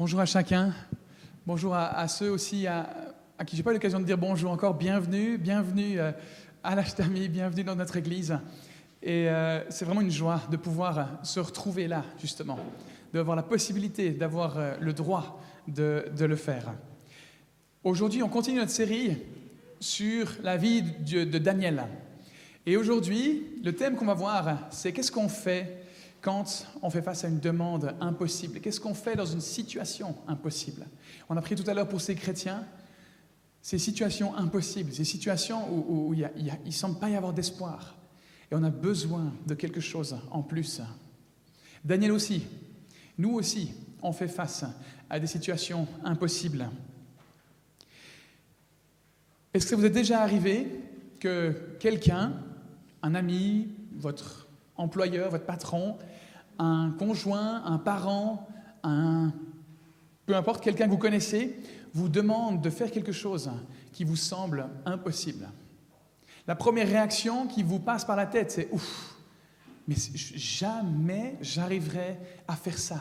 Bonjour à chacun. Bonjour à, ceux aussi à, qui je n'ai pas l'occasion de dire bonjour encore. Bienvenue, bienvenue euh, à l'Ashtami, bienvenue dans notre église. Et euh, c'est vraiment une joie de pouvoir se retrouver là, justement, d'avoir la possibilité, d'avoir euh, le droit de, le faire. Aujourd'hui, on continue notre série sur la vie de Daniel. Et aujourd'hui, le thème qu'on va voir, c'est qu'est-ce qu'on fait quand on fait face à une demande impossible Qu'est-ce qu'on fait dans une situation impossible? On a pris tout à l'heure pour ces chrétiens ces situations impossibles, ces situations où, il ne semble pas y avoir d'espoir. Et on a besoin de quelque chose en plus. Daniel aussi, nous aussi, on fait face à des situations impossibles. Est-ce que vous est déjà arrivé que quelqu'un, un ami, votre employeur, votre patron, un conjoint, un parent, un, peu importe, quelqu'un que vous connaissez, vous demande de faire quelque chose qui vous semble impossible. La première réaction qui vous passe par la tête, c'est ouf, mais jamais j'arriverai à faire ça.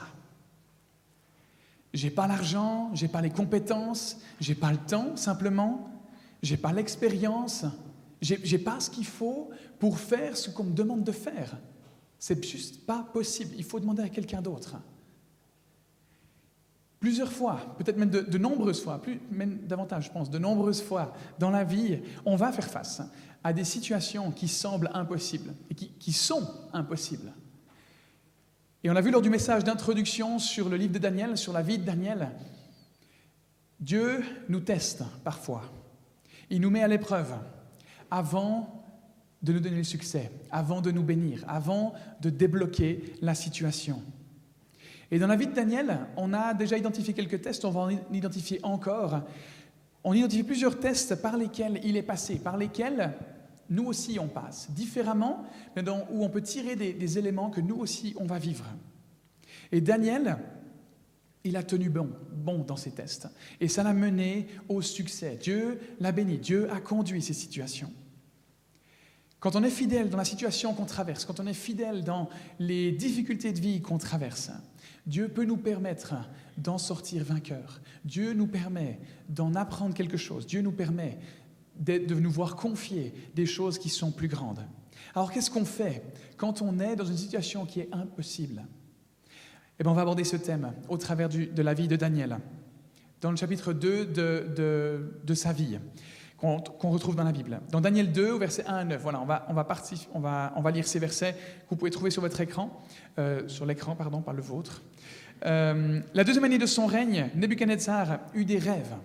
J'ai pas l'argent, j'ai pas les compétences, j'ai pas le temps simplement, j'ai pas l'expérience, j'ai pas ce qu'il faut pour faire ce qu'on me demande de faire. C'est juste pas possible. Il faut demander à quelqu'un d'autre. Plusieurs fois, peut-être même de, nombreuses fois, plus, même davantage, je pense, de nombreuses fois dans la vie, on va faire face à des situations qui semblent impossibles et qui, qui sont impossibles. Et on a vu lors du message d'introduction sur le livre de Daniel, sur la vie de Daniel, Dieu nous teste parfois. Il nous met à l'épreuve avant de nous donner le succès, avant de nous bénir, avant de débloquer la situation. Et dans la vie de Daniel, on a déjà identifié quelques tests, on va en identifier encore. On identifie plusieurs tests par lesquels il est passé, par lesquels nous aussi on passe, différemment, mais où on peut tirer des, des éléments que nous aussi on va vivre. Et Daniel, il a tenu bon, bon dans ces tests. Et ça l'a mené au succès. Dieu l'a béni, Dieu a conduit ces situations. Quand on est fidèle dans la situation qu'on traverse, quand on est fidèle dans les difficultés de vie qu'on traverse, Dieu peut nous permettre d'en sortir vainqueur. Dieu nous permet d'en apprendre quelque chose. Dieu nous permet de nous voir confier des choses qui sont plus grandes. Alors qu'est-ce qu'on fait quand on est dans une situation qui est impossible? Eh bien, On va aborder ce thème au travers de la vie de Daniel, dans le chapitre 2 de, de sa vie qu'on retrouve dans la Bible. Dans Daniel 2, verset 1 à 9, voilà, on va, on va, on va, on va lire ces versets que vous pouvez trouver sur votre écran, euh, sur l'écran, pardon, par le vôtre. Euh, la deuxième année de son règne, Nebuchadnezzar eut des rêves.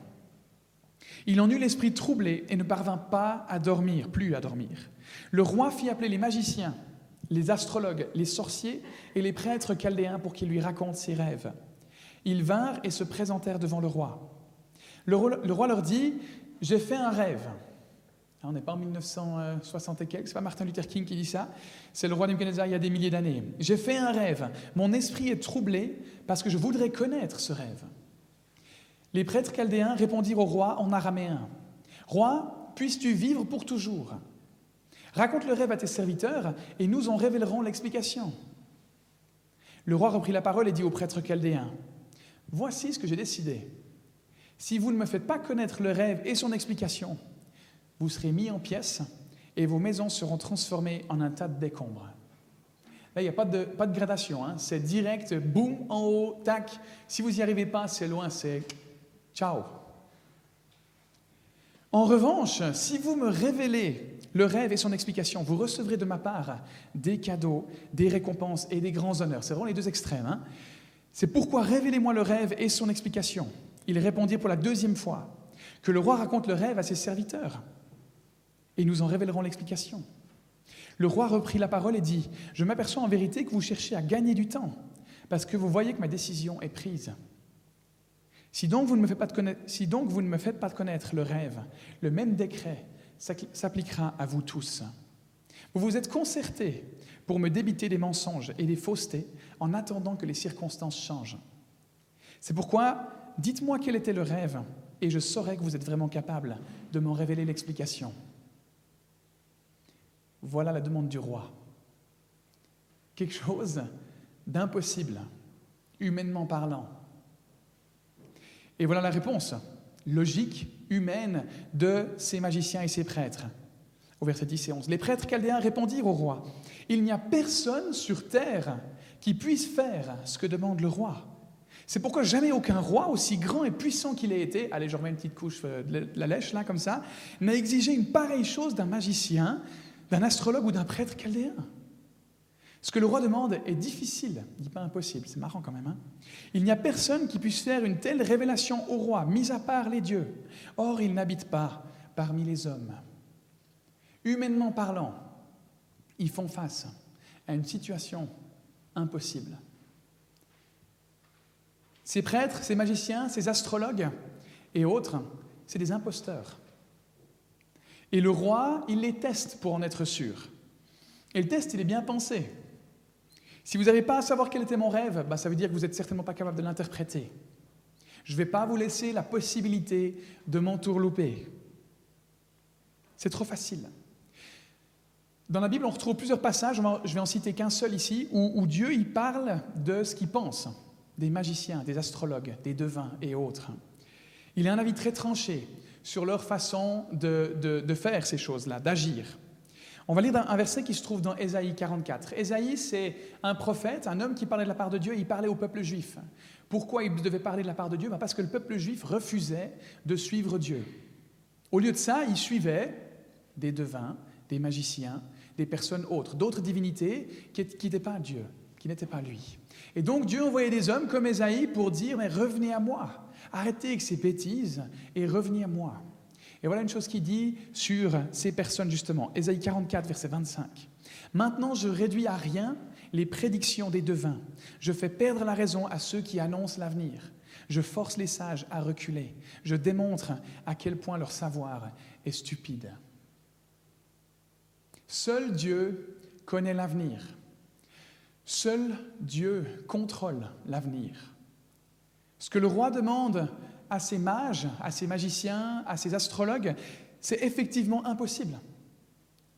Il en eut l'esprit troublé et ne parvint pas à dormir, plus à dormir. Le roi fit appeler les magiciens, les astrologues, les sorciers et les prêtres chaldéens pour qu'ils lui racontent ses rêves. Ils vinrent et se présentèrent devant. Le roi, le roi leur dit j'ai fait un rêve. On n'est pas en 1960 et quelques, c'est pas Martin Luther King qui dit ça, c'est le roi Nebuchadnezzar il y a des milliers d'années. J'ai fait un rêve. Mon esprit est troublé parce que je voudrais connaître ce rêve. Les prêtres chaldéens répondirent au roi en araméen Roi, puisses-tu vivre pour toujours? Raconte le rêve à tes serviteurs et nous en révélerons l'explication. Le roi reprit la parole et dit aux prêtres chaldéens Voici ce que j'ai décidé. Si vous ne me faites pas connaître le rêve et son explication, vous serez mis en pièces et vos maisons seront transformées en un tas de décombres. Là, il n'y a pas de, gradation, hein. c'est direct, boum, en haut, tac. Si vous n'y arrivez pas, c'est loin, c'est ciao. En revanche, si vous me révélez le rêve et son explication, vous recevrez de ma part des cadeaux, des récompenses et des grands honneurs. C'est vraiment les deux extrêmes. Hein. c'est pourquoi révélez-moi le rêve et son explication. Il répondit pour la deuxième fois que le roi raconte le rêve à ses serviteurs et nous en révélerons l'explication. Le roi reprit la parole et dit, Je m'aperçois en vérité que vous cherchez à gagner du temps, parce que vous voyez que ma décision est prise. Si donc vous ne me faites pas, si donc vous ne me faites pas connaître le rêve, le même décret s'appliquera à vous tous. Vous vous êtes concertés pour me débiter des mensonges et des faussetés en attendant que les circonstances changent. C'est pourquoi dites-moi quel était le rêve, et je saurai que vous êtes vraiment capable de m'en révéler l'explication. Voilà la demande du roi. Quelque chose d'impossible, humainement parlant Et voilà la réponse logique, humaine de ces magiciens et ces prêtres. Au verset 10 et 11. Les prêtres chaldéens répondirent au roi Il n'y a personne sur terre qui puisse faire ce que demande le roi. C'est pourquoi jamais aucun roi, aussi grand et puissant qu'il ait été, allez, je remets une petite couche euh, de la lèche là, comme ça, n'a exigé une pareille chose d'un magicien, d'un astrologue ou d'un prêtre chaldéen. Ce que le roi demande est difficile, dit pas impossible, c'est marrant quand même. Hein il n'y a personne qui puisse faire une telle révélation au roi, mis à part les dieux. Or, il n'habite pas parmi les hommes. Humainement parlant, ils font face à une situation impossible. Ces prêtres, ces magiciens, ces astrologues et autres, c'est des imposteurs. Et le roi, il les teste pour en être sûr. Et le test, il est bien pensé. Si vous n'avez pas à savoir quel était mon rêve, bah, ça veut dire que vous n'êtes certainement pas capable de l'interpréter. Je ne vais pas vous laisser la possibilité de m'entourlouper. C'est trop facile. Dans la Bible, on retrouve plusieurs passages, je vais en citer qu'un seul ici, où, Dieu y parle de ce qu'il pense, des magiciens, des astrologues, des devins et autres. Il a un avis très tranché sur leur façon de faire ces choses-là, d'agir. On va lire un verset qui se trouve dans Ésaïe 44. Ésaïe, c'est un prophète, un homme qui parlait de la part de Dieu, il parlait au peuple juif. Pourquoi il devait parler de la part de Dieu? Ben, Parce que le peuple juif refusait de suivre Dieu. Au lieu de ça, il suivait des devins, des magiciens, des personnes autres, d'autres divinités qui n'étaient pas Dieu, qui n'étaient pas lui. Et donc Dieu envoyait des hommes comme Ésaïe pour dire, mais revenez à moi, arrêtez avec ces bêtises et revenez à moi. Et voilà une chose qui dit sur ces personnes justement. Ésaïe 44, verset 25. Maintenant, je réduis à rien les prédictions des devins. Je fais perdre la raison à ceux qui annoncent l'avenir. Je force les sages à reculer. Je démontre à quel point leur savoir est stupide. Seul Dieu connaît l'avenir. Seul Dieu contrôle l'avenir. Ce que le roi demande à ces mages, à ces magiciens, à ces astrologues, c'est effectivement impossible.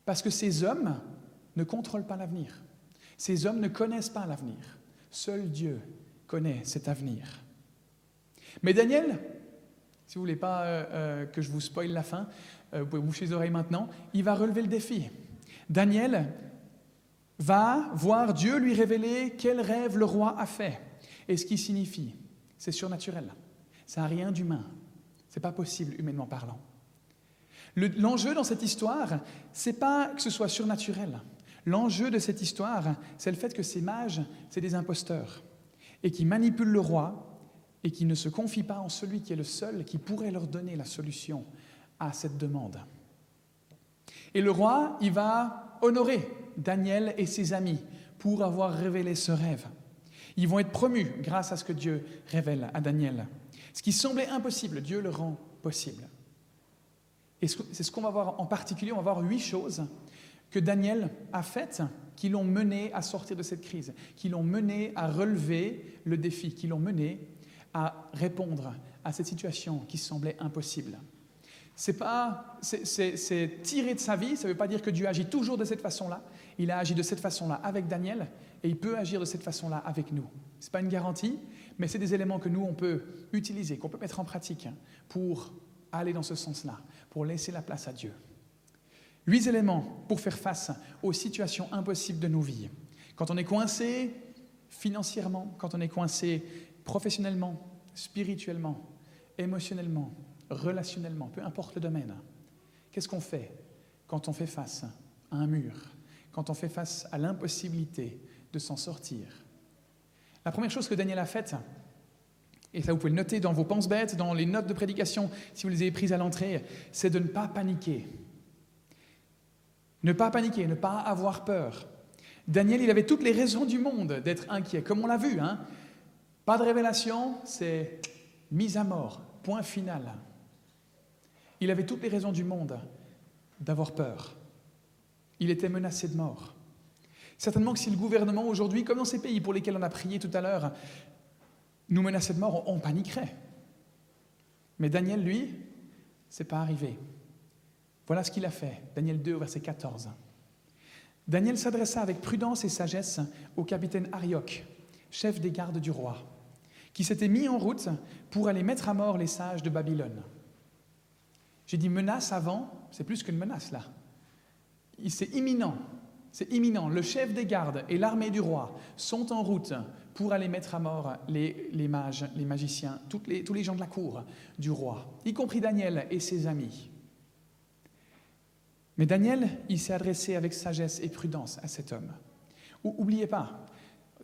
Parce que ces hommes ne contrôlent pas l'avenir. Ces hommes ne connaissent pas l'avenir. Seul Dieu connaît cet avenir. Mais Daniel, si vous voulez pas euh, euh, que je vous spoile la fin, euh, vous pouvez boucher les oreilles maintenant, il va relever le défi. Daniel va voir Dieu lui révéler quel rêve le roi a fait. Et ce qui signifie, c'est surnaturel. Ça n'a rien d'humain. Ce n'est pas possible, humainement parlant. L'enjeu dans cette histoire, c'est pas que ce soit surnaturel. L'enjeu de cette histoire, c'est le fait que ces mages, c'est des imposteurs et qui manipulent le roi et qui ne se confient pas en celui qui est le seul qui pourrait leur donner la solution à cette demande. Et le roi, il va honorer Daniel et ses amis pour avoir révélé ce rêve. Ils vont être promus grâce à ce que Dieu révèle à Daniel. Ce qui semblait impossible, Dieu le rend possible. Et c'est ce qu'on va voir en particulier, on va voir huit choses que Daniel a faites qui l'ont mené à sortir de cette crise, qui l'ont mené à relever le défi, qui l'ont mené à répondre à cette situation qui semblait impossible. C'est pas, c'est tiré de sa vie. Ça ne veut pas dire que Dieu agit toujours de cette façon-là. Il a agi de cette façon-là avec Daniel, et il peut agir de cette façon-là avec nous. Ce n'est pas une garantie, mais c'est des éléments que nous, on peut utiliser, qu'on peut mettre en pratique pour aller dans ce sens-là, pour laisser la place à Dieu. Huit éléments pour faire face aux situations impossibles de nos vies. Quand on est coincé financièrement, quand on est coincé professionnellement, spirituellement, émotionnellement, relationnellement, peu importe le domaine, qu'est-ce qu'on fait quand on fait face à un mur, quand on fait face à l'impossibilité de s'en sortir? La première chose que Daniel a faite, et ça vous pouvez le noter dans vos penses bêtes, dans les notes de prédication, si vous les avez prises à l'entrée, c'est de ne pas paniquer. Ne pas paniquer, ne pas avoir peur. Daniel, il avait toutes les raisons du monde d'être inquiet, comme on l'a vu. Hein. Pas de révélation, c'est mise à mort, point final. Il avait toutes les raisons du monde d'avoir peur. Il était menacé de mort. Certainement que si le gouvernement aujourd'hui, comme dans ces pays pour lesquels on a prié tout à l'heure, nous menaçait de mort, on paniquerait. Mais Daniel, lui, c'est pas arrivé. Voilà ce qu'il a fait. Daniel 2, verset 14. Daniel s'adressa avec prudence et sagesse au capitaine Arioch, chef des gardes du roi, qui s'était mis en route pour aller mettre à mort les sages de Babylone. J'ai dit menace avant, c'est plus qu'une menace là. C'est imminent, c'est imminent. Le chef des gardes et l'armée du roi sont en route pour aller mettre à mort les, mages, les magiciens, tous les gens de la cour du roi, y compris Daniel et ses amis. Mais Daniel, il s'est adressé avec sagesse et prudence à cet homme. Oubliez pas,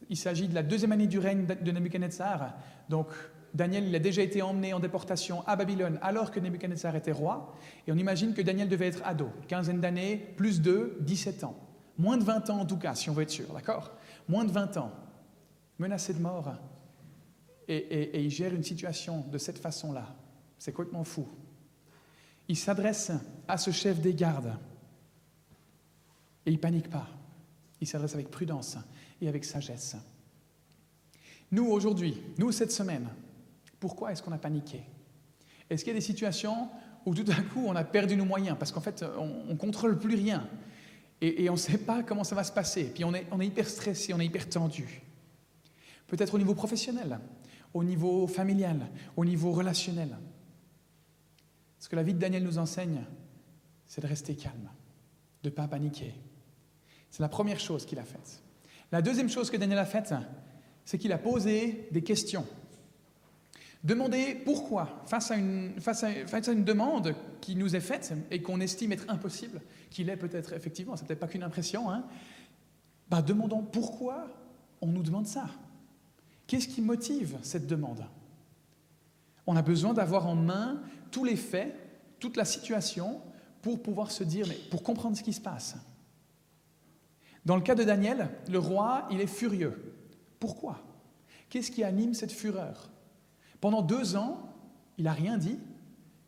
il s'agit de la deuxième année du règne de Nebuchadnezzar. Donc, Daniel, il a déjà été emmené en déportation à Babylone alors que Nebuchadnezzar était roi. Et on imagine que Daniel devait être ado, quinzaine d'années, plus de 17 ans. Moins de 20 ans en tout cas, si on veut être sûr, d'accord? Moins de 20 ans, menacé de mort. Et, il gère une situation de cette façon-là. C'est complètement fou. Il s'adresse à ce chef des gardes et il panique pas. Il s'adresse avec prudence et avec sagesse. Nous, aujourd'hui, nous, cette semaine, pourquoi est-ce qu'on a paniqué? Est-ce qu'il y a des situations où tout d'un coup on a perdu nos moyens? Parce qu'en fait on ne contrôle plus rien et, on ne sait pas comment ça va se passer, puis on est, on est hyper stressé, on est hyper tendu Peut-être au niveau professionnel, au niveau familial, au niveau relationnel. Ce que la vie de Daniel nous enseigne, c'est de rester calme, de ne pas paniquer. C'est la première chose qu'il a faite. La deuxième chose que Daniel a faite, c'est qu'il a posé des questions. Demander pourquoi, face à, une, demande qui nous est faite et qu'on estime être impossible, qu'il est peut-être effectivement, c'est peut-être pas qu'une impression, hein, bah demandons pourquoi on nous demande ça. Qu'est-ce qui motive cette demande? On a besoin d'avoir en main tous les faits, toute la situation, pour pouvoir se dire, mais pour comprendre ce qui se passe. Dans le cas de Daniel, le roi, il est furieux. Pourquoi? Qu'est-ce qui anime cette fureur? Pendant deux ans, il n'a rien dit.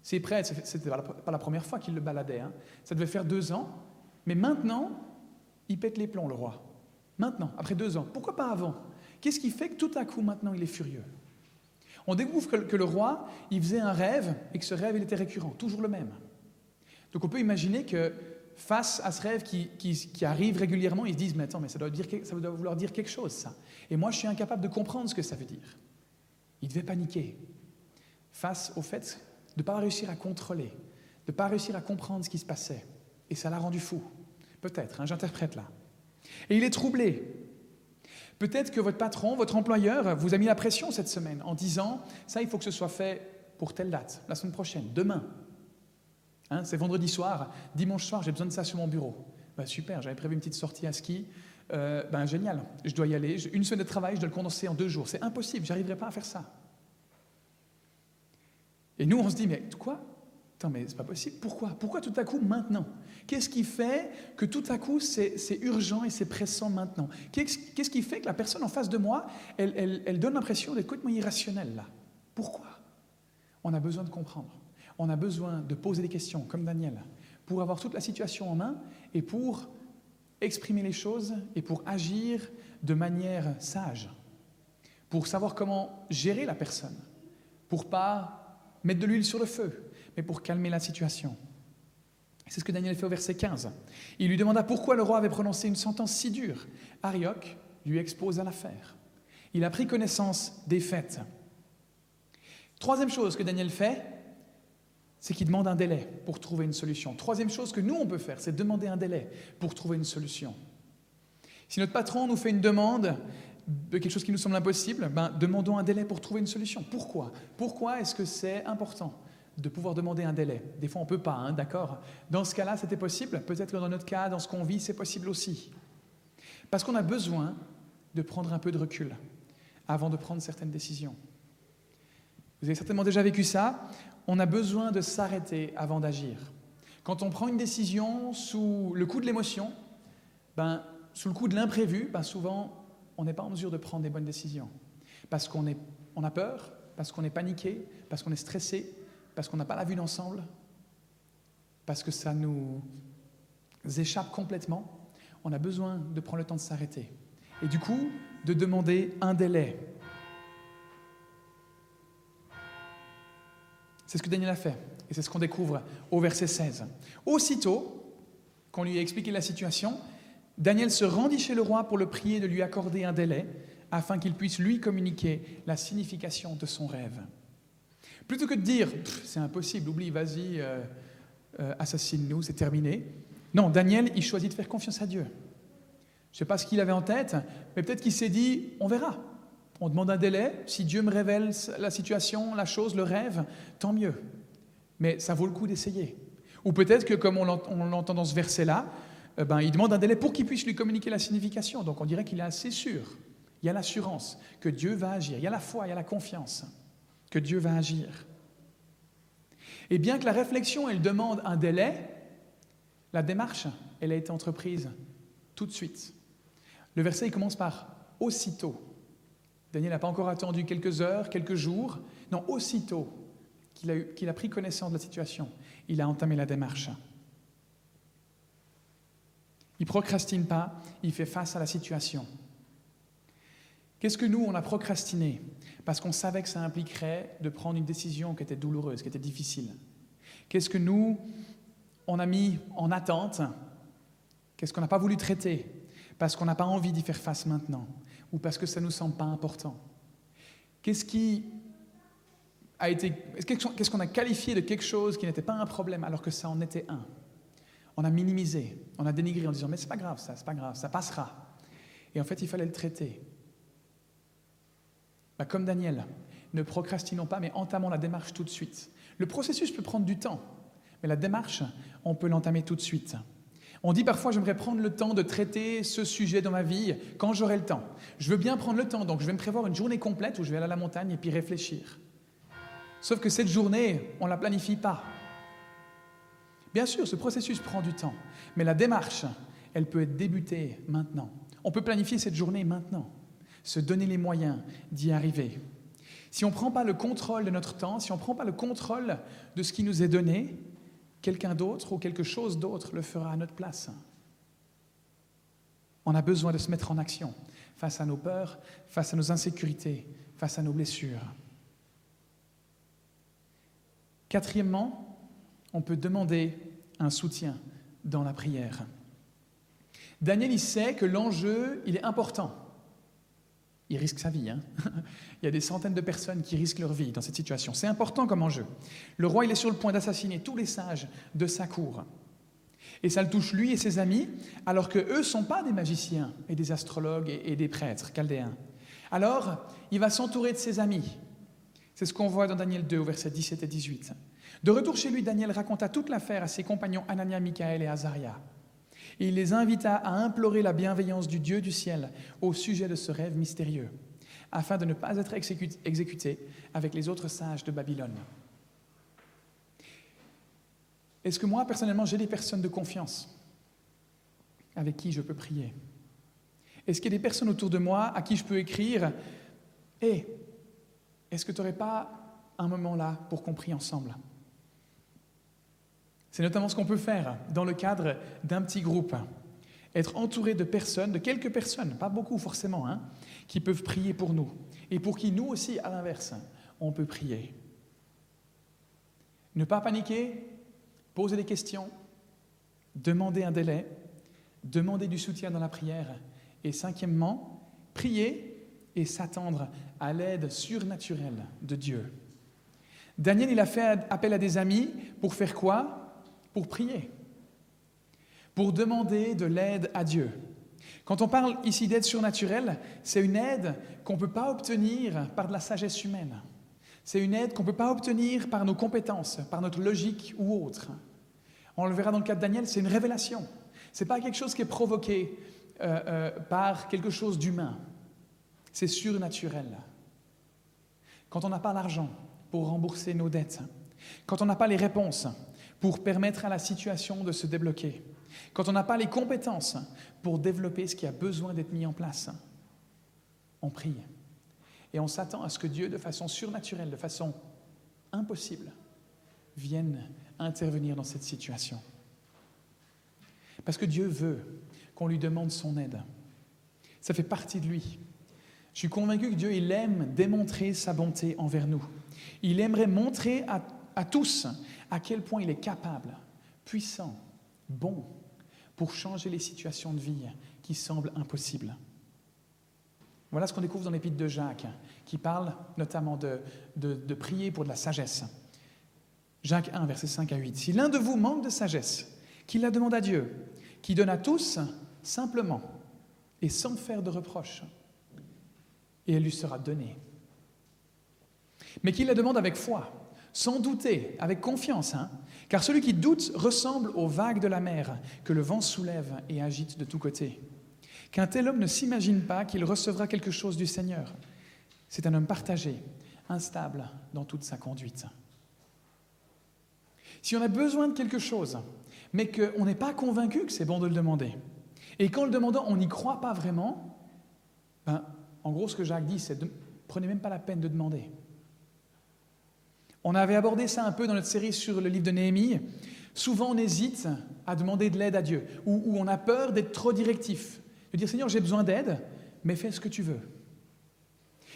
C'est prêt, c'était pas la première fois qu'il le baladait, hein. ça devait faire deux ans. Mais maintenant, il pète les plombs, le roi. Maintenant, après deux ans. Pourquoi pas avant? Qu'est-ce qui fait que tout à coup, maintenant, il est furieux? On découvre que, le roi, il faisait un rêve et que ce rêve, il était récurrent, toujours le même. Donc on peut imaginer que face à ce rêve qui, arrive régulièrement, ils se disent, mais attends, mais ça doit, ça doit vouloir dire quelque chose, ça. Et moi, je suis incapable de comprendre ce que ça veut dire. Il devait paniquer face au fait de ne pas réussir à contrôler, de ne pas réussir à comprendre ce qui se passait. Et ça l'a rendu fou. Peut-être, hein, j'interprète là. Et il est troublé. Peut-être que votre patron, votre employeur, vous a mis la pression cette semaine en disant, ça, il faut que ce soit fait pour telle date, la semaine prochaine, demain. Hein, c'est vendredi soir, dimanche soir, j'ai besoin de ça sur mon bureau. Bah, super, j'avais prévu une petite sortie à ski. Euh, ben, génial, je dois y aller. Une semaine de travail, je dois le condenser en deux jours. C'est impossible, j'arriverai pas à faire ça. Et nous, on se dit, mais quoi? Attends, mais c'est pas possible. Pourquoi? Pourquoi tout à coup maintenant? Qu'est-ce qui fait que tout à coup c'est urgent et c'est pressant maintenant? Qu'est-ce qui fait que la personne en face de moi, elle, elle donne l'impression d'être complètement irrationnelle là? Pourquoi? On a besoin de comprendre. On a besoin de poser des questions, comme Daniel, pour avoir toute la situation en main et pour exprimer les choses et pour agir de manière sage, pour savoir comment gérer la personne, pour pas mettre de l'huile sur le feu, mais pour calmer la situation. C'est ce que Daniel fait au verset 15. Il lui demanda pourquoi le roi avait prononcé une sentence si dure. Arioc lui exposa l'affaire. Il a pris connaissance des faits. Troisième chose que Daniel fait, c'est qu'il demande un délai pour trouver une solution. Troisième chose que nous, on peut faire, c'est demander un délai pour trouver une solution. Si notre patron nous fait une demande de quelque chose qui nous semble impossible, ben, demandons un délai pour trouver une solution. Pourquoi? Pourquoi est-ce que c'est important de pouvoir demander un délai? Des fois, on ne peut pas, hein, d'accord? Dans ce cas-là, c'était possible. Peut-être que dans notre cas, dans ce qu'on vit, c'est possible aussi. Parce qu'on a besoin de prendre un peu de recul avant de prendre certaines décisions. Vous avez certainement déjà vécu ça on a besoin de s'arrêter avant d'agir. Quand on prend une décision sous le coup de l'émotion, ben, sous le coup de l'imprévu, ben, souvent, on n'est pas en mesure de prendre des bonnes décisions. Parce qu'on on a peur, parce qu'on est paniqué, parce qu'on est stressé, parce qu'on n'a pas la vue d'ensemble, parce que ça nous échappe complètement. On a besoin de prendre le temps de s'arrêter. Et du coup, de demander un délai C'est ce que Daniel a fait. Et c'est ce qu'on découvre au verset 16. Aussitôt qu'on lui a expliqué la situation, Daniel se rendit chez le roi pour le prier de lui accorder un délai afin qu'il puisse lui communiquer la signification de son rêve. Plutôt que de dire c'est impossible, oublie, vas-y, euh, euh, assassine-nous, c'est terminé. Non, Daniel, il choisit de faire confiance à Dieu. Je ne sais pas ce qu'il avait en tête, mais peut-être qu'il s'est dit on verra. On demande un délai. Si Dieu me révèle la situation, la chose, le rêve, tant mieux. Mais ça vaut le coup d'essayer. Ou peut-être que, comme on l'entend dans ce verset-là, eh ben, il demande un délai pour qu'il puisse lui communiquer la signification. Donc on dirait qu'il est assez sûr. Il y a l'assurance que Dieu va agir. Il y a la foi, il y a la confiance que Dieu va agir. Et bien que la réflexion, elle demande un délai, la démarche, elle a été entreprise tout de suite. Le verset, il commence par aussitôt. Daniel n'a pas encore attendu quelques heures, quelques jours. Non, aussitôt qu'il a, pris connaissance de la situation, il a entamé la démarche. Il procrastine pas, il fait face à la situation. Qu'est-ce que nous, on a procrastiné? Parce qu'on savait que ça impliquerait de prendre une décision qui était douloureuse, qui était difficile. Qu'est-ce que nous, on a mis en attente? Qu'est-ce qu'on n'a pas voulu traiter? Parce qu'on n'a pas envie d'y faire face maintenant Ou parce que ça ne nous semble pas important? Qu'est-ce qui a été. Qu'est-ce qu'on a qualifié de quelque chose qui n'était pas un problème alors que ça en était un? On a minimisé, on a dénigré en disant mais c'est pas grave ça, c'est pas grave, ça passera. Et en fait, il fallait le traiter. Bah, comme Daniel, ne procrastinons pas, mais entamons la démarche tout de suite. Le processus peut prendre du temps, mais la démarche, on peut l'entamer tout de suite. On dit parfois, j'aimerais prendre le temps de traiter ce sujet dans ma vie quand j'aurai le temps. Je veux bien prendre le temps, donc je vais me prévoir une journée complète où je vais aller à la montagne et puis réfléchir. Sauf que cette journée, on ne la planifie pas. Bien sûr, ce processus prend du temps, mais la démarche, elle peut être débutée maintenant. On peut planifier cette journée maintenant, se donner les moyens d'y arriver. Si on ne prend pas le contrôle de notre temps, si on ne prend pas le contrôle de ce qui nous est donné, quelqu'un d'autre ou quelque chose d'autre le fera à notre place. On a besoin de se mettre en action face à nos peurs, face à nos insécurités, face à nos blessures. Quatrièmement, on peut demander un soutien dans la prière. Daniel, il sait que l'enjeu, il est important. Il risque sa vie. Hein. il y a des centaines de personnes qui risquent leur vie dans cette situation. C'est important comme enjeu. Le roi, il est sur le point d'assassiner tous les sages de sa cour. Et ça le touche lui et ses amis, alors que eux ne sont pas des magiciens et des astrologues et des prêtres chaldéens. Alors, il va s'entourer de ses amis. C'est ce qu'on voit dans Daniel 2 au verset 17 et 18. De retour chez lui, Daniel raconta toute l'affaire à ses compagnons Anania, Michaël et Azaria. Il les invita à implorer la bienveillance du Dieu du ciel au sujet de ce rêve mystérieux, afin de ne pas être exécutés avec les autres sages de Babylone. Est-ce que moi, personnellement, j'ai des personnes de confiance avec qui je peux prier? Est-ce qu'il y a des personnes autour de moi à qui je peux écrire Hé, est-ce que tu n'aurais pas un moment là pour qu'on prie ensemble? C'est notamment ce qu'on peut faire dans le cadre d'un petit groupe. Être entouré de personnes, de quelques personnes, pas beaucoup forcément, hein, qui peuvent prier pour nous. Et pour qui nous aussi, à l'inverse, on peut prier. Ne pas paniquer, poser des questions, demander un délai, demander du soutien dans la prière. Et cinquièmement, prier et s'attendre à l'aide surnaturelle de Dieu. Daniel, il a fait appel à des amis pour faire quoi? Pour prier, pour demander de l'aide à Dieu. Quand on parle ici d'aide surnaturelle, c'est une aide qu'on ne peut pas obtenir par de la sagesse humaine. C'est une aide qu'on ne peut pas obtenir par nos compétences, par notre logique ou autre. On le verra dans le cas de Daniel, c'est une révélation. Ce n'est pas quelque chose qui est provoqué euh, euh, par quelque chose d'humain. C'est surnaturel. Quand on n'a pas l'argent pour rembourser nos dettes, quand on n'a pas les réponses pour permettre à la situation de se débloquer. Quand on n'a pas les compétences pour développer ce qui a besoin d'être mis en place, on prie. Et on s'attend à ce que Dieu, de façon surnaturelle, de façon impossible, vienne intervenir dans cette situation. Parce que Dieu veut qu'on lui demande son aide. Ça fait partie de lui. Je suis convaincu que Dieu, il aime démontrer sa bonté envers nous. Il aimerait montrer à, à tous à quel point il est capable, puissant, bon, pour changer les situations de vie qui semblent impossibles. Voilà ce qu'on découvre dans l'épître de Jacques, qui parle notamment de, prier pour de la sagesse. Jacques 1, versets 5 à 8. Si l'un de vous manque de sagesse, qu'il la demande à Dieu, qui donne à tous simplement et sans faire de reproche, et elle lui sera donnée. Mais qu'il la demande avec foi, sans douter, avec confiance, hein, car celui qui doute ressemble aux vagues de la mer que le vent soulève et agite de tous côtés. Qu'un tel homme ne s'imagine pas qu'il recevra quelque chose du Seigneur. C'est un homme partagé, instable dans toute sa conduite. Si on a besoin de quelque chose, mais qu'on n'est pas convaincu que c'est bon de le demander, et qu'en le demandant, on n'y croit pas vraiment, ben, en gros, ce que Jacques dit, c'est prenez même pas la peine de demander. On avait abordé ça un peu dans notre série sur le livre de Néhémie. Souvent, on hésite à demander de l'aide à Dieu, ou, on a peur d'être trop directif de dire Seigneur, j'ai besoin d'aide, mais fais ce que tu veux.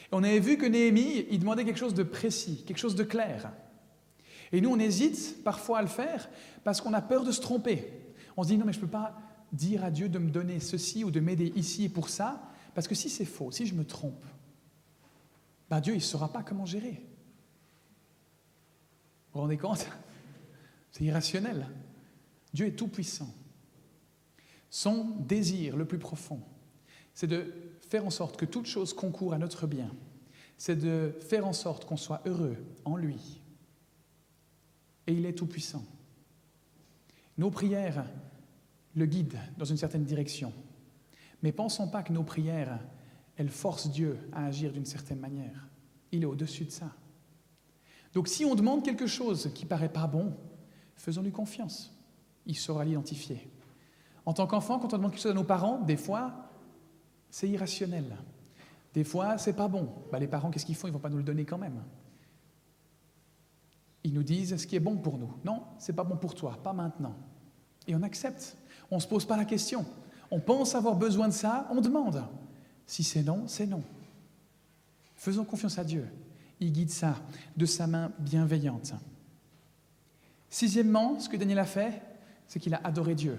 Et on avait vu que Néhémie, il demandait quelque chose de précis, quelque chose de clair. Et nous, on hésite parfois à le faire parce qu'on a peur de se tromper. On se dit non, mais je ne peux pas dire à Dieu de me donner ceci ou de m'aider ici et pour ça, parce que si c'est faux, si je me trompe, ben Dieu, il ne saura pas comment gérer. Vous vous rendez compte? C'est irrationnel. Dieu est tout-puissant. Son désir le plus profond, c'est de faire en sorte que toute chose concourt à notre bien. C'est de faire en sorte qu'on soit heureux en lui. Et il est tout-puissant. Nos prières le guident dans une certaine direction. Mais pensons pas que nos prières, elles forcent Dieu à agir d'une certaine manière. Il est au-dessus de ça. Donc si on demande quelque chose qui paraît pas bon, faisons-lui confiance. Il saura l'identifier. En tant qu'enfant, quand on demande quelque chose à nos parents, des fois, c'est irrationnel. Des fois, c'est pas bon. Bah, les parents, qu'est-ce qu'ils font? Ils vont pas nous le donner quand même. Ils nous disent ce qui est bon pour nous. Non, c'est pas bon pour toi, pas maintenant. Et on accepte. On ne se pose pas la question. On pense avoir besoin de ça, on demande. Si c'est non, c'est non. Faisons confiance à Dieu. Il guide ça de sa main bienveillante. Sixièmement, ce que Daniel a fait, c'est qu'il a adoré Dieu.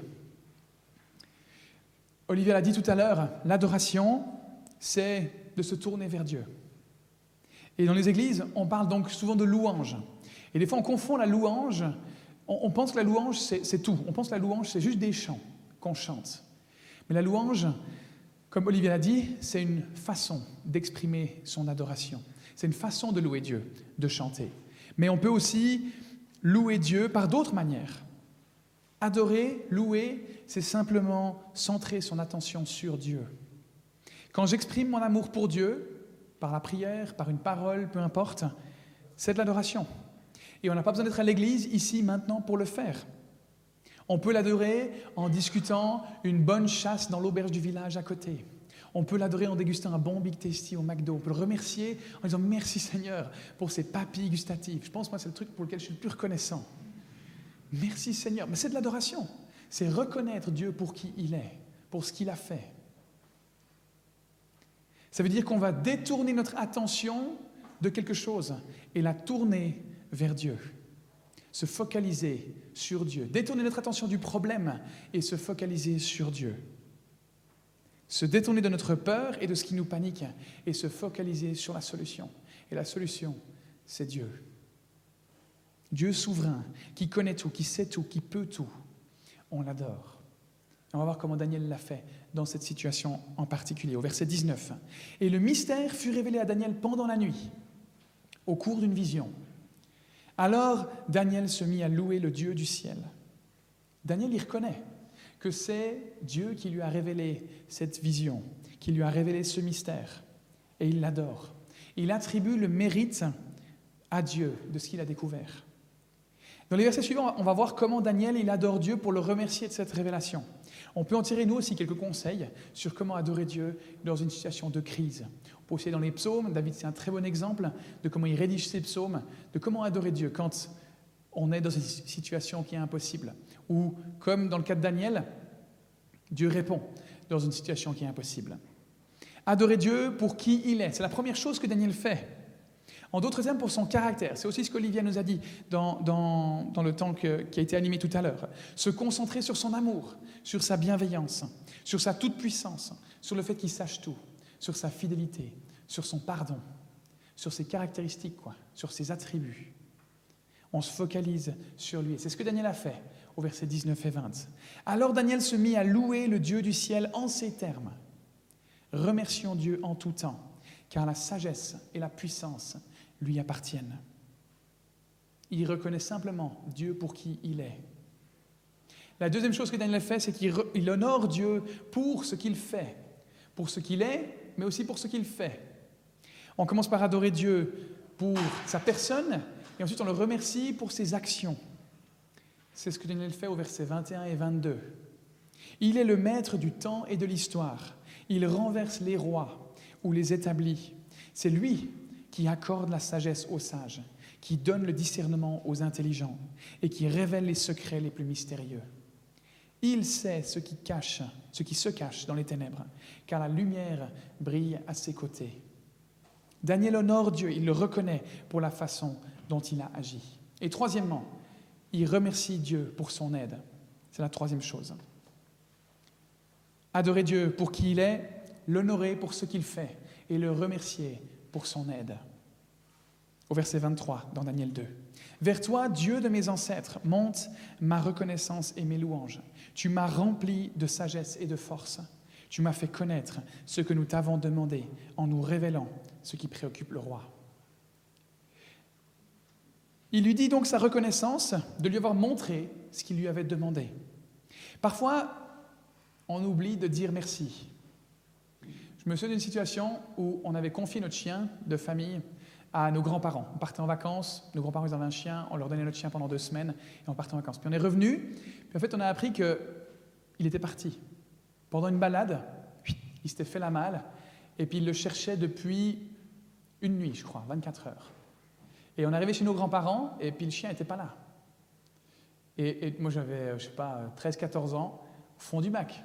Olivier l'a dit tout à l'heure, l'adoration, c'est de se tourner vers Dieu. Et dans les églises, on parle donc souvent de louange. Et des fois, on confond la louange, on, pense que la louange, c'est tout. On pense que la louange, c'est juste des chants qu'on chante. Mais la louange, comme Olivier l'a dit, c'est une façon d'exprimer son adoration. C'est une façon de louer Dieu, de chanter. Mais on peut aussi louer Dieu par d'autres manières. Adorer, louer, c'est simplement centrer son attention sur Dieu. Quand j'exprime mon amour pour Dieu, par la prière, par une parole, peu importe, c'est de l'adoration. Et on n'a pas besoin d'être à l'église ici maintenant pour le faire. On peut l'adorer en discutant une bonne chasse dans l'auberge du village à côté. On peut l'adorer en dégustant un bon Big Tasty au McDo. On peut le remercier en disant merci Seigneur pour ces papilles gustatives. Je pense moi c'est le truc pour lequel je suis le plus reconnaissant. Merci Seigneur. Mais c'est de l'adoration. C'est reconnaître Dieu pour qui il est, pour ce qu'il a fait. Ça veut dire qu'on va détourner notre attention de quelque chose et la tourner vers Dieu. Se focaliser sur Dieu. Détourner notre attention du problème et se focaliser sur Dieu. Se détourner de notre peur et de ce qui nous panique et se focaliser sur la solution. Et la solution, c'est Dieu. Dieu souverain, qui connaît tout, qui sait tout, qui peut tout, on l'adore. On va voir comment Daniel l'a fait dans cette situation en particulier, au verset 19. Et le mystère fut révélé à Daniel pendant la nuit, au cours d'une vision. Alors Daniel se mit à louer le Dieu du ciel. Daniel y reconnaît que c'est Dieu qui lui a révélé cette vision, qui lui a révélé ce mystère, et il l'adore. Il attribue le mérite à Dieu de ce qu'il a découvert. Dans les versets suivants, on va voir comment Daniel il adore Dieu pour le remercier de cette révélation. On peut en tirer nous aussi quelques conseils sur comment adorer Dieu dans une situation de crise. On peut aussi dans les psaumes, David c'est un très bon exemple de comment il rédige ses psaumes, de comment adorer Dieu quand on est dans une situation qui est impossible. Ou comme dans le cas de Daniel, Dieu répond dans une situation qui est impossible. Adorer Dieu pour qui il est, c'est la première chose que Daniel fait. En d'autres termes, pour son caractère. C'est aussi ce qu'Olivia nous a dit dans, dans, le temps qui a été animé tout à l'heure. Se concentrer sur son amour, sur sa bienveillance, sur sa toute-puissance, sur le fait qu'il sache tout, sur sa fidélité, sur son pardon, sur ses caractéristiques, quoi, sur ses attributs. On se focalise sur lui. C'est ce que Daniel a fait au verset 19 et 20. Alors Daniel se mit à louer le Dieu du ciel en ces termes. Remercions Dieu en tout temps, car la sagesse et la puissance lui appartiennent. Il reconnaît simplement Dieu pour qui il est. La deuxième chose que Daniel fait, c'est qu'il honore Dieu pour ce qu'il fait, pour ce qu'il est, mais aussi pour ce qu'il fait. On commence par adorer Dieu pour sa personne, et ensuite on le remercie pour ses actions. C'est ce que Daniel fait au verset 21 et 22. Il est le maître du temps et de l'histoire. Il renverse les rois ou les établit. C'est lui qui accorde la sagesse aux sages, qui donne le discernement aux intelligents et qui révèle les secrets les plus mystérieux. Il sait ce qui cache, ce qui se cache dans les ténèbres, car la lumière brille à ses côtés. Daniel honore Dieu, il le reconnaît pour la façon dont il a agi. Et troisièmement, il remercie Dieu pour son aide. C'est la troisième chose. Adorer Dieu pour qui il est, l'honorer pour ce qu'il fait et le remercier pour son aide. Au verset 23 dans Daniel 2. Vers toi, Dieu de mes ancêtres, monte ma reconnaissance et mes louanges. Tu m'as rempli de sagesse et de force. Tu m'as fait connaître ce que nous t'avons demandé en nous révélant ce qui préoccupe le roi. Il lui dit donc sa reconnaissance de lui avoir montré ce qu'il lui avait demandé. Parfois, on oublie de dire merci. Je me souviens d'une situation où on avait confié notre chien de famille à nos grands-parents. On partait en vacances, nos grands-parents avaient un chien, on leur donnait notre chien pendant deux semaines et on partait en vacances. Puis on est revenu, puis en fait on a appris qu'il était parti. Pendant une balade, il s'était fait la malle et puis il le cherchait depuis une nuit, je crois, 24 heures. Et on arrivé chez nos grands-parents et puis le chien n'était pas là. Et, moi j'avais, je sais pas, 13-14 ans, au fond du bac.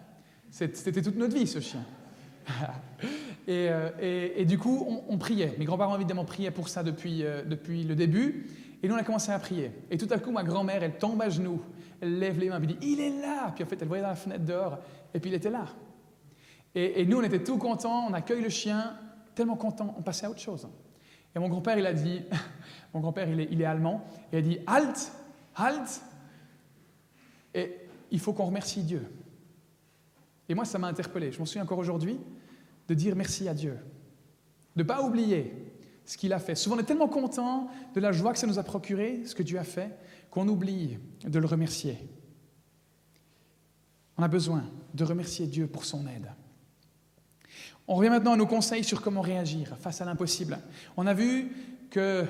C'était toute notre vie ce chien. Euh, et, du coup, on, priait. Mes grands-parents, évidemment, priaient pour ça depuis, euh, depuis le début. Et nous, on a commencé à prier. Et tout à coup, ma grand-mère, elle tombe à genoux, elle lève les mains, elle dit Il est là Puis en fait, elle voyait dans la fenêtre dehors, et puis il était là. Et, nous, on était tout contents, on accueille le chien, tellement contents, on passait à autre chose. Et mon grand-père, il a dit Mon grand-père, il est, allemand, et il a dit Halt Halt Et il faut qu'on remercie Dieu. Et moi, ça m'a interpellé. Je m'en souviens encore aujourd'hui de dire merci à Dieu, de ne pas oublier ce qu'il a fait. Souvent, on est tellement content de la joie que ça nous a procuré, ce que Dieu a fait, qu'on oublie de le remercier. On a besoin de remercier Dieu pour son aide. On revient maintenant à nos conseils sur comment réagir face à l'impossible. On a vu que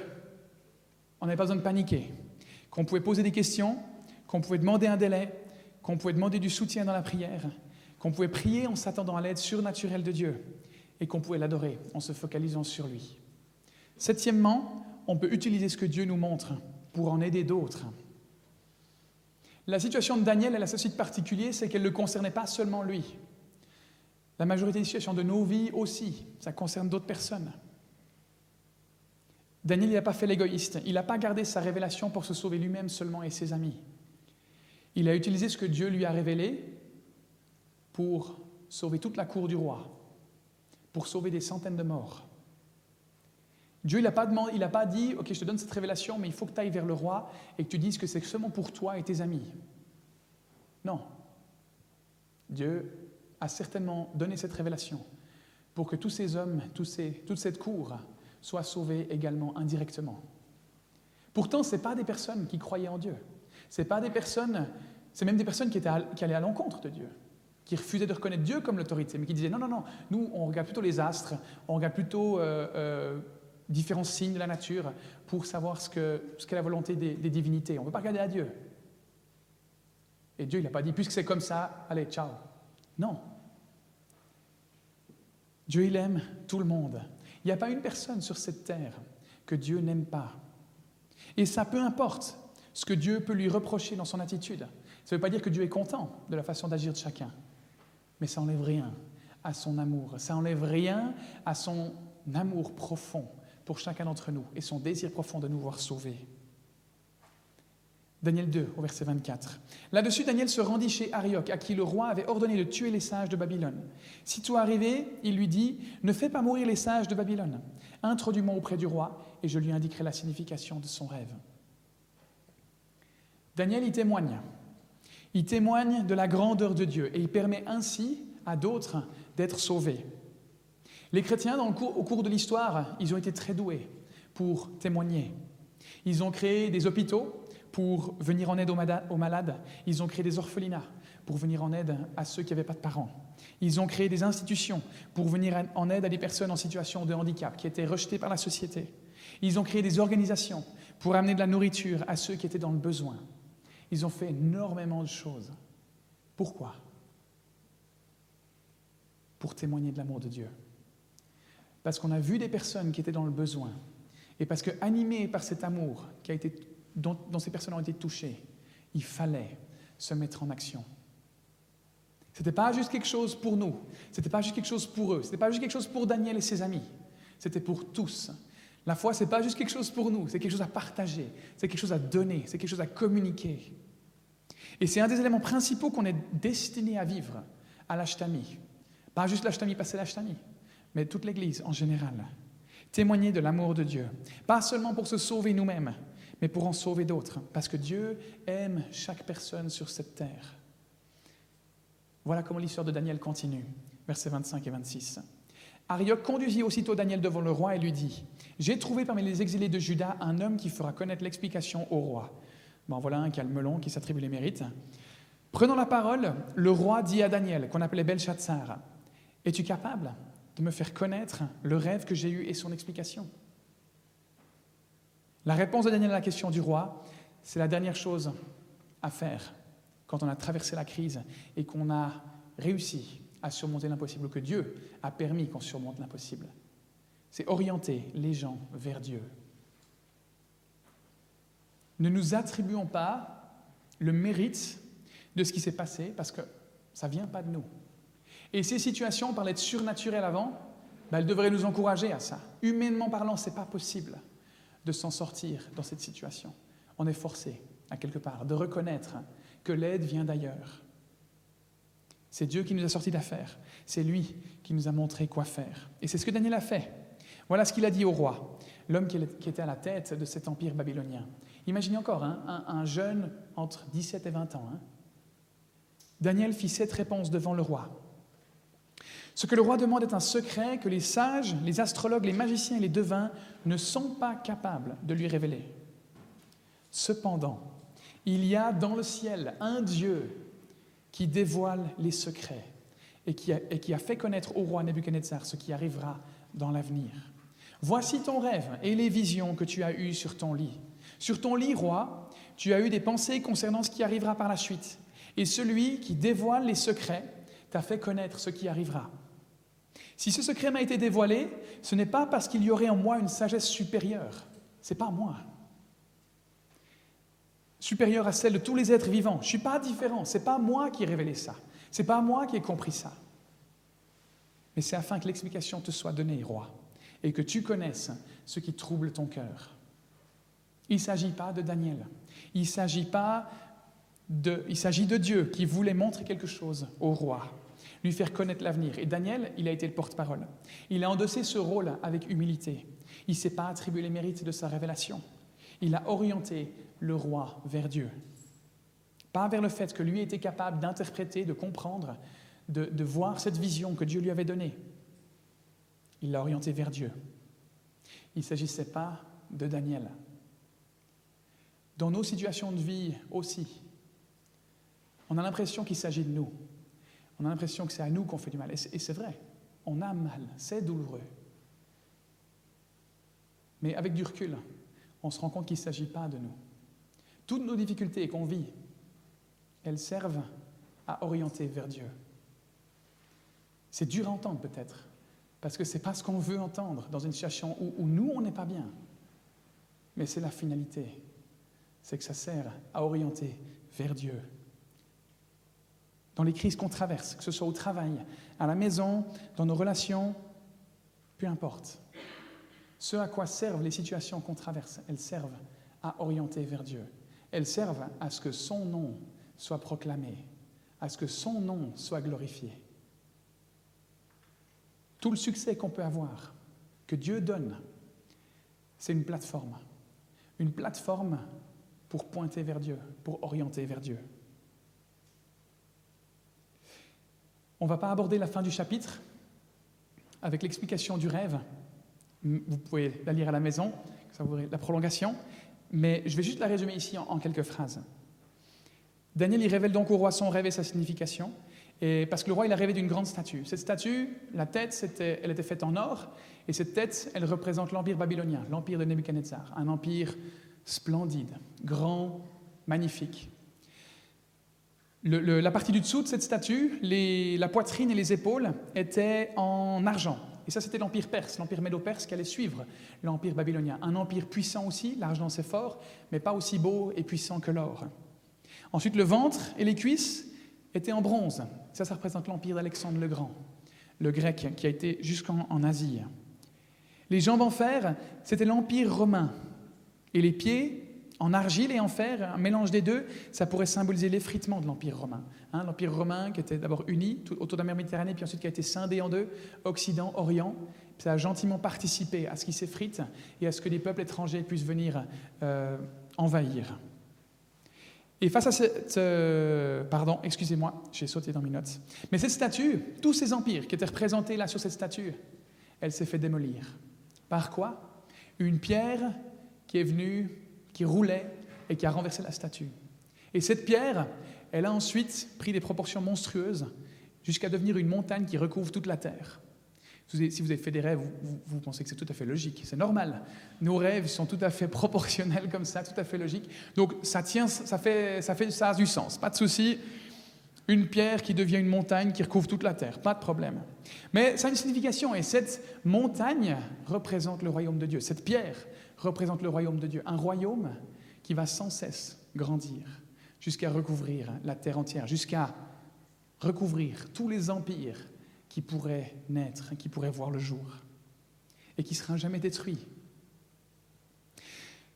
on n'avait pas besoin de paniquer, qu'on pouvait poser des questions, qu'on pouvait demander un délai, qu'on pouvait demander du soutien dans la prière, qu'on pouvait prier en s'attendant à l'aide surnaturelle de Dieu et qu'on pouvait l'adorer en se focalisant sur lui. Septièmement, on peut utiliser ce que Dieu nous montre pour en aider d'autres. La situation de Daniel, elle a ceci de particulier, c'est qu'elle ne concernait pas seulement lui. La majorité des situations de nos vies aussi, ça concerne d'autres personnes. Daniel n'a pas fait l'égoïste, il n'a pas gardé sa révélation pour se sauver lui-même seulement et ses amis. Il a utilisé ce que Dieu lui a révélé pour sauver toute la cour du roi, pour sauver des centaines de morts. Dieu, il n'a pas, pas, dit, OK, je te donne cette révélation, mais il faut que tu ailles vers le roi et que tu dises que c'est seulement pour toi et tes amis. Non. Dieu a certainement donné cette révélation pour que tous ces hommes, toute cette cour soient sauvés également indirectement. Pourtant, ce pas des personnes qui croyaient en Dieu. Ce pas des personnes, c'est même des personnes qui, étaient qui allaient à l'encontre de Dieu qui refusaient de reconnaître Dieu comme l'autorité, mais qui disaient non, non, non, nous, on regarde plutôt les astres, on regarde plutôt euh, euh, différents signes de la nature pour savoir ce qu'est ce la volonté des, divinités. On ne peut pas regarder à Dieu. Et Dieu, il n'a pas dit, puisque c'est comme ça, allez, ciao. Non. Dieu, il aime tout le monde. Il n'y a pas une personne sur cette terre que Dieu n'aime pas. Et ça, peu importe ce que Dieu peut lui reprocher dans son attitude. Ça ne veut pas dire que Dieu est content de la façon d'agir de chacun mais ça n'enlève rien à son amour, ça n'enlève rien à son amour profond pour chacun d'entre nous et son désir profond de nous voir sauvés. Daniel 2, au verset 24. Là-dessus, Daniel se rendit chez Arioc, à qui le roi avait ordonné de tuer les sages de Babylone. Sitôt arrivé, il lui dit Ne fais pas mourir les sages de Babylone. Introduis-moi auprès du roi, et je lui indiquerai la signification de son rêve. Daniel y témoigne. Il témoigne de la grandeur de Dieu, et il permet ainsi à d'autres d'être sauvés. Les chrétiens, au cours de l'histoire, ils ont été très doués pour témoigner. Ils ont créé des hôpitaux, pour venir en aide aux malades. Ils ont créé des orphelinats pour venir en aide à ceux qui n'avaient pas de parents. Ils ont créé des institutions pour venir en aide à des personnes en situation de handicap qui étaient rejetées par la société. Ils ont créé des organisations pour amener de la nourriture à ceux qui étaient dans le besoin. Ils ont fait énormément de choses. Pourquoi? Pour témoigner de l'amour de Dieu. Parce qu'on a vu des personnes qui étaient dans le besoin. Et parce que, animés par cet amour qui a été dont, ces personnes ont été touchées, il fallait se mettre en action. Ce n'était pas juste quelque chose pour nous, ce n'était pas juste quelque chose pour eux, ce n'était pas juste quelque chose pour Daniel et ses amis, c'était pour tous. La foi, ce n'est pas juste quelque chose pour nous, c'est quelque chose à partager, c'est quelque chose à donner, c'est quelque chose à communiquer. Et c'est un des éléments principaux qu'on est destiné à vivre à l'Ashtami. Pas juste l'Ashtami, passer l'Ashtami, mais toute l'Église en général. Témoigner de l'amour de Dieu. Pas seulement pour se sauver nous-mêmes, mais pour en sauver d'autres, parce que Dieu aime chaque personne sur cette terre. Voilà comment l'histoire de Daniel continue, versets 25 et 26. Arioc conduisit aussitôt Daniel devant le roi et lui dit J'ai trouvé parmi les exilés de Juda un homme qui fera connaître l'explication au roi. Bon, voilà un qui a le melon, qui s'attribue les mérites. Prenant la parole, le roi dit à Daniel, qu'on appelait Belshazzar Es-tu capable de me faire connaître le rêve que j'ai eu et son explication? La réponse de Daniel à la question du roi, c'est la dernière chose à faire quand on a traversé la crise et qu'on a réussi à surmonter l'impossible, que Dieu a permis qu'on surmonte l'impossible. C'est orienter les gens vers Dieu. Ne nous attribuons pas le mérite de ce qui s'est passé parce que ça ne vient pas de nous. Et ces situations, on parlait de surnaturel avant, ben, elles devraient nous encourager à ça. Humainement parlant, ce n'est pas possible de s'en sortir dans cette situation. On est forcé, à quelque part, de reconnaître que l'aide vient d'ailleurs. C'est Dieu qui nous a sortis d'affaires. C'est lui qui nous a montré quoi faire. Et c'est ce que Daniel a fait. Voilà ce qu'il a dit au roi, l'homme qui était à la tête de cet empire babylonien. Imaginez encore hein, un, jeune entre 17 et 20 ans. Hein. Daniel fit cette réponse devant le roi. Ce que le roi demande est un secret que les sages, les astrologues, les magiciens et les devins ne sont pas capables de lui révéler. Cependant, il y a dans le ciel un Dieu qui dévoile les secrets et qui a, fait connaître au roi Nebuchadnezzar ce qui arrivera dans l'avenir. Voici ton rêve et les visions que tu as eues sur ton lit. Sur ton lit, roi, tu as eu des pensées concernant ce qui arrivera par la suite. Et celui qui dévoile les secrets t'a fait connaître ce qui arrivera. Si ce secret m'a été dévoilé, ce n'est pas parce qu'il y aurait en moi une sagesse supérieure. Ce n'est pas moi. Supérieure à celle de tous les êtres vivants. Je ne suis pas différent. Ce n'est pas moi qui ai révélé ça. Ce n'est pas moi qui ai compris ça. Mais c'est afin que l'explication te soit donnée, roi, et que tu connaisses ce qui trouble ton cœur. Il ne s'agit pas de Daniel. Il s'agit pas de, il s'agit de Dieu qui voulait montrer quelque chose au roi lui faire connaître l'avenir. Et Daniel, il a été le porte-parole. Il a endossé ce rôle avec humilité. Il ne s'est pas attribué les mérites de sa révélation. Il a orienté le roi vers Dieu. Pas vers le fait que lui était capable d'interpréter, de comprendre, de, voir cette vision que Dieu lui avait donnée. Il l'a orienté vers Dieu. Il ne s'agissait pas de Daniel. Dans nos situations de vie aussi, on a l'impression qu'il s'agit de nous. On a l'impression que c'est à nous qu'on fait du mal. Et c'est vrai, on a mal, c'est douloureux. Mais avec du recul, on se rend compte qu'il ne s'agit pas de nous. Toutes nos difficultés qu'on vit, elles servent à orienter vers Dieu. C'est dur à entendre peut-être, parce que ce n'est pas ce qu'on veut entendre dans une situation où, où nous, on n'est pas bien. Mais c'est la finalité, c'est que ça sert à orienter vers Dieu dans les crises qu'on traverse, que ce soit au travail, à la maison, dans nos relations, peu importe. Ce à quoi servent les situations qu'on traverse, elles servent à orienter vers Dieu. elles servent à ce que son nom soit proclamé, à ce que son nom soit glorifié. Tout le succès qu'on peut avoir, que Dieu donne, c'est une plateforme. Une plateforme pour pointer vers Dieu, pour orienter vers Dieu. On ne va pas aborder la fin du chapitre avec l'explication du rêve. Vous pouvez la lire à la maison, ça vous la prolongation, mais je vais juste la résumer ici en, quelques phrases. Daniel y révèle donc au roi son rêve et sa signification, et parce que le roi il a rêvé d'une grande statue. Cette statue, la tête, elle était faite en or, et cette tête, elle représente l'empire babylonien, l'empire de Nebuchadnezzar, un empire splendide, grand, magnifique. La partie du dessous de cette statue, la poitrine et les épaules étaient en argent. Et ça, c'était l'empire perse, l'empire médo-perse qui allait suivre l'empire babylonien. Un empire puissant aussi, l'argent c'est fort, mais pas aussi beau et puissant que l'or. Ensuite, le ventre et les cuisses étaient en bronze. Ça, ça représente l'empire d'Alexandre le Grand, le grec qui a été jusqu'en Asie. Les jambes en fer, c'était l'empire romain. Et les pieds, en argile et en fer, un mélange des deux, ça pourrait symboliser l'effritement de l'Empire romain. Hein, L'Empire romain qui était d'abord uni autour de la mer Méditerranée, puis ensuite qui a été scindé en deux, Occident, Orient. Ça a gentiment participé à ce qui s'effrite et à ce que des peuples étrangers puissent venir euh, envahir. Et face à cette... Euh, pardon, excusez-moi, j'ai sauté dans mes notes. Mais cette statue, tous ces empires qui étaient représentés là sur cette statue, elle s'est fait démolir. Par quoi? Une pierre qui est venue, qui roulait et qui a renversé la statue. Et cette pierre, elle a ensuite pris des proportions monstrueuses jusqu'à devenir une montagne qui recouvre toute la terre. Si vous avez fait des rêves, vous, pensez que c'est tout à fait logique, c'est normal. Nos rêves sont tout à fait proportionnels comme ça, tout à fait logiques. Donc ça tient, ça fait, ça fait, ça a du sens, pas de souci. Une pierre qui devient une montagne qui recouvre toute la terre, pas de problème. Mais ça a une signification et cette montagne représente le royaume de Dieu. Cette pierre représente le royaume de Dieu, un royaume qui va sans cesse grandir jusqu'à recouvrir la terre entière, jusqu'à recouvrir tous les empires qui pourraient naître, qui pourraient voir le jour, et qui sera jamais détruit.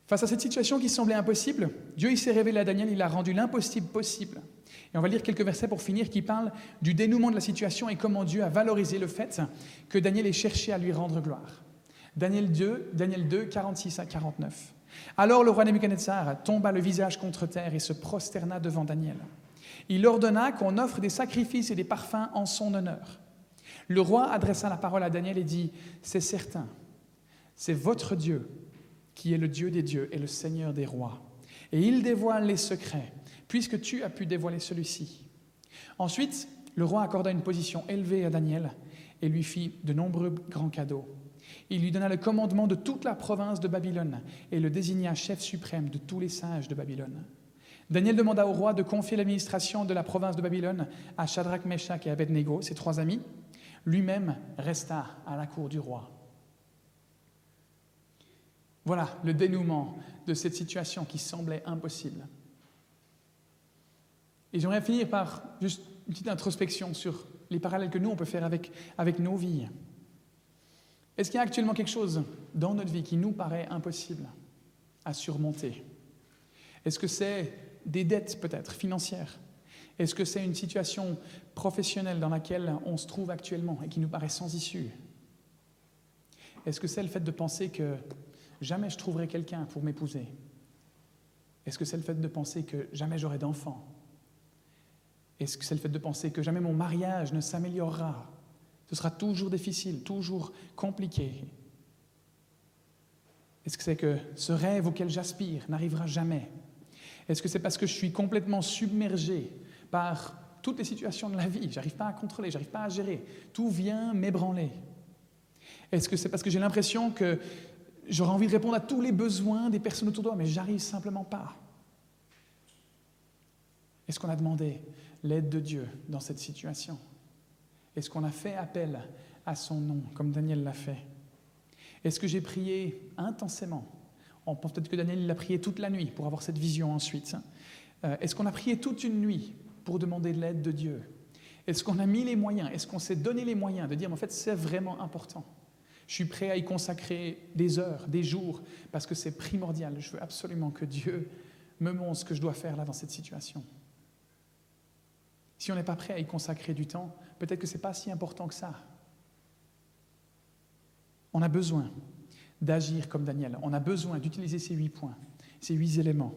Face à cette situation qui semblait impossible, Dieu s'est révélé à Daniel, il a rendu l'impossible possible. Et on va lire quelques versets pour finir qui parlent du dénouement de la situation et comment Dieu a valorisé le fait que Daniel ait cherché à lui rendre gloire. Daniel 2, Daniel 2 46 à 49. Alors le roi Nebuchadnezzar tomba le visage contre terre et se prosterna devant Daniel. Il ordonna qu'on offre des sacrifices et des parfums en son honneur. Le roi adressa la parole à Daniel et dit, C'est certain, c'est votre Dieu qui est le Dieu des dieux et le Seigneur des rois. Et il dévoile les secrets, puisque tu as pu dévoiler celui-ci. Ensuite, le roi accorda une position élevée à Daniel et lui fit de nombreux grands cadeaux. Il lui donna le commandement de toute la province de Babylone et le désigna chef suprême de tous les sages de Babylone. Daniel demanda au roi de confier l'administration de la province de Babylone à Shadrach, Meshach et Abednego, ses trois amis. Lui-même resta à la cour du roi. Voilà le dénouement de cette situation qui semblait impossible. Et j'aimerais finir par juste une petite introspection sur les parallèles que nous, on peut faire avec, avec nos vies. Est-ce qu'il y a actuellement quelque chose dans notre vie qui nous paraît impossible à surmonter? Est-ce que c'est des dettes peut-être financières? Est-ce que c'est une situation professionnelle dans laquelle on se trouve actuellement et qui nous paraît sans issue? Est-ce que c'est le fait de penser que jamais je trouverai quelqu'un pour m'épouser? Est-ce que c'est le fait de penser que jamais j'aurai d'enfants Est-ce que c'est le fait de penser que jamais mon mariage ne s'améliorera? Ce sera toujours difficile, toujours compliqué. Est-ce que c'est que ce rêve auquel j'aspire n'arrivera jamais? Est-ce que c'est parce que je suis complètement submergé par toutes les situations de la vie? J'arrive pas à contrôler, j'arrive pas à gérer. Tout vient m'ébranler. Est-ce que c'est parce que j'ai l'impression que j'aurais envie de répondre à tous les besoins des personnes autour de moi, mais j'arrive simplement pas? Est-ce qu'on a demandé l'aide de Dieu dans cette situation? Est-ce qu'on a fait appel à son nom, comme Daniel l'a fait? Est-ce que j'ai prié intensément? On pense peut-être que Daniel l'a prié toute la nuit pour avoir cette vision ensuite. Euh, est-ce qu'on a prié toute une nuit pour demander de l'aide de Dieu? Est-ce qu'on a mis les moyens? Est-ce qu'on s'est donné les moyens de dire, en fait, c'est vraiment important je suis prêt à y consacrer des heures, des jours, parce que c'est primordial. Je veux absolument que Dieu me montre ce que je dois faire là dans cette situation. Si on n'est pas prêt à y consacrer du temps, peut-être que ce n'est pas si important que ça. On a besoin d'agir comme Daniel. On a besoin d'utiliser ces huit points, ces huit éléments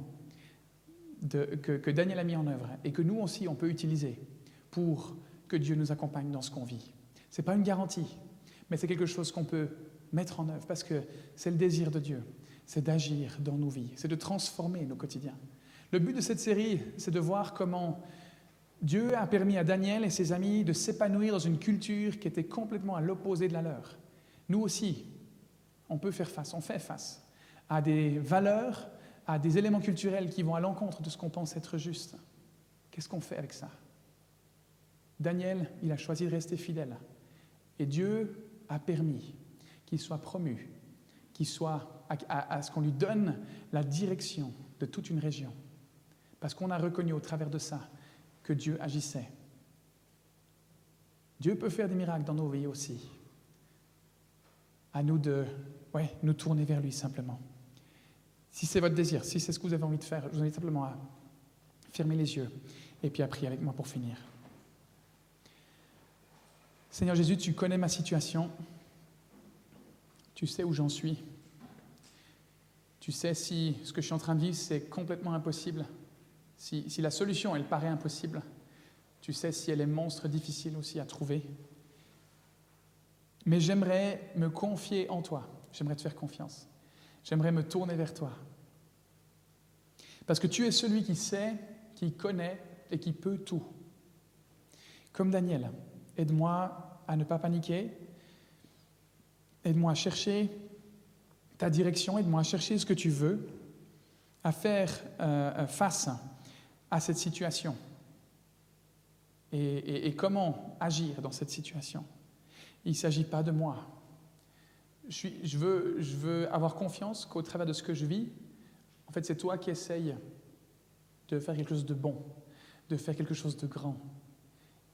que, que Daniel a mis en œuvre et que nous aussi on peut utiliser pour que Dieu nous accompagne dans ce qu'on vit. Ce n'est pas une garantie, mais c'est quelque chose qu'on peut mettre en œuvre parce que c'est le désir de Dieu, c'est d'agir dans nos vies, c'est de transformer nos quotidiens. Le but de cette série, c'est de voir comment Dieu a permis à Daniel et ses amis de s'épanouir dans une culture qui était complètement à l'opposé de la leur. Nous aussi, on peut faire face, on fait face à des valeurs, à des éléments culturels qui vont à l'encontre de ce qu'on pense être juste. Qu'est-ce qu'on fait avec ça? Daniel, il a choisi de rester fidèle. Et Dieu a permis qu'il soit promu, qu'il soit à, ce qu'on lui donne la direction de toute une région. Parce qu'on a reconnu au travers de ça que Dieu agissait. Dieu peut faire des miracles dans nos vies aussi. À nous de nous tourner vers lui simplement. Si c'est votre désir, si c'est ce que vous avez envie de faire, je vous invite simplement à fermer les yeux et puis à prier avec moi pour finir. Seigneur Jésus, tu connais ma situation. Tu sais où j'en suis. Tu sais si ce que je suis en train de vivre, c'est complètement impossible. Si, la solution, elle paraît impossible. Tu sais si elle est monstre difficile aussi à trouver. Mais j'aimerais me confier en toi. J'aimerais te faire confiance. J'aimerais me tourner vers toi. Parce que tu es celui qui sait, qui connaît et qui peut tout. Comme Daniel, Aide-moi à ne pas paniquer. Aide-moi à chercher ta direction. Aide-moi à chercher ce que tu veux, à faire euh, face à cette situation. Et, comment agir dans cette situation. Il ne s'agit pas de moi. Je, veux, je veux avoir confiance qu'au travers de ce que je vis, en fait, c'est toi qui essayes de faire quelque chose de bon, de faire quelque chose de grand.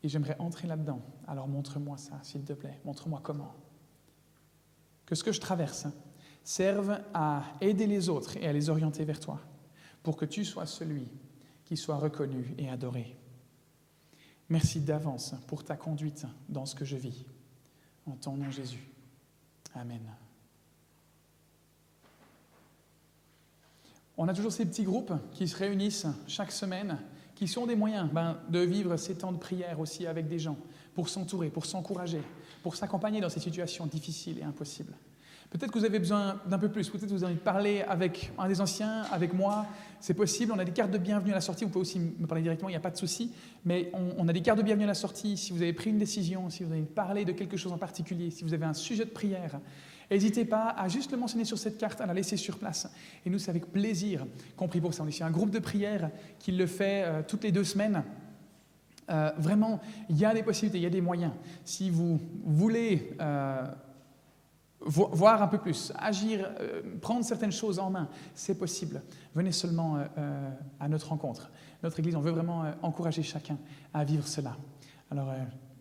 Et j'aimerais entrer là-dedans. Alors montre-moi ça, s'il te plaît. Montre-moi comment. Que ce que je traverse serve à aider les autres et à les orienter vers toi, pour que tu sois celui qui soit reconnu et adoré. Merci d'avance pour ta conduite dans ce que je vis. En ton nom Jésus. Amen. On a toujours ces petits groupes qui se réunissent chaque semaine qui sont des moyens ben, de vivre ces temps de prière aussi avec des gens, pour s'entourer, pour s'encourager, pour s'accompagner dans ces situations difficiles et impossibles. Peut-être que vous avez besoin d'un peu plus, peut-être que vous avez parler avec un des anciens, avec moi, c'est possible, on a des cartes de bienvenue à la sortie, vous pouvez aussi me parler directement, il n'y a pas de souci, mais on, a des cartes de bienvenue à la sortie, si vous avez pris une décision, si vous avez parlé de quelque chose en particulier, si vous avez un sujet de prière, N'hésitez pas à juste le mentionner sur cette carte, à la laisser sur place. Et nous, c'est avec plaisir qu'on prie pour ça. On est ici un groupe de prière qui le fait euh, toutes les deux semaines. Euh, vraiment, il y a des possibilités, il y a des moyens. Si vous voulez euh, voir un peu plus, agir, prendre certaines choses en main, c'est possible. Venez seulement à notre rencontre. Notre Église, on veut vraiment encourager chacun à vivre cela. Alors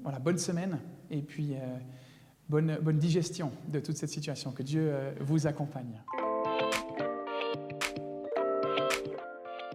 voilà, bonne semaine et puis bonne, bonne digestion de toute cette situation. Que Dieu euh, vous accompagne.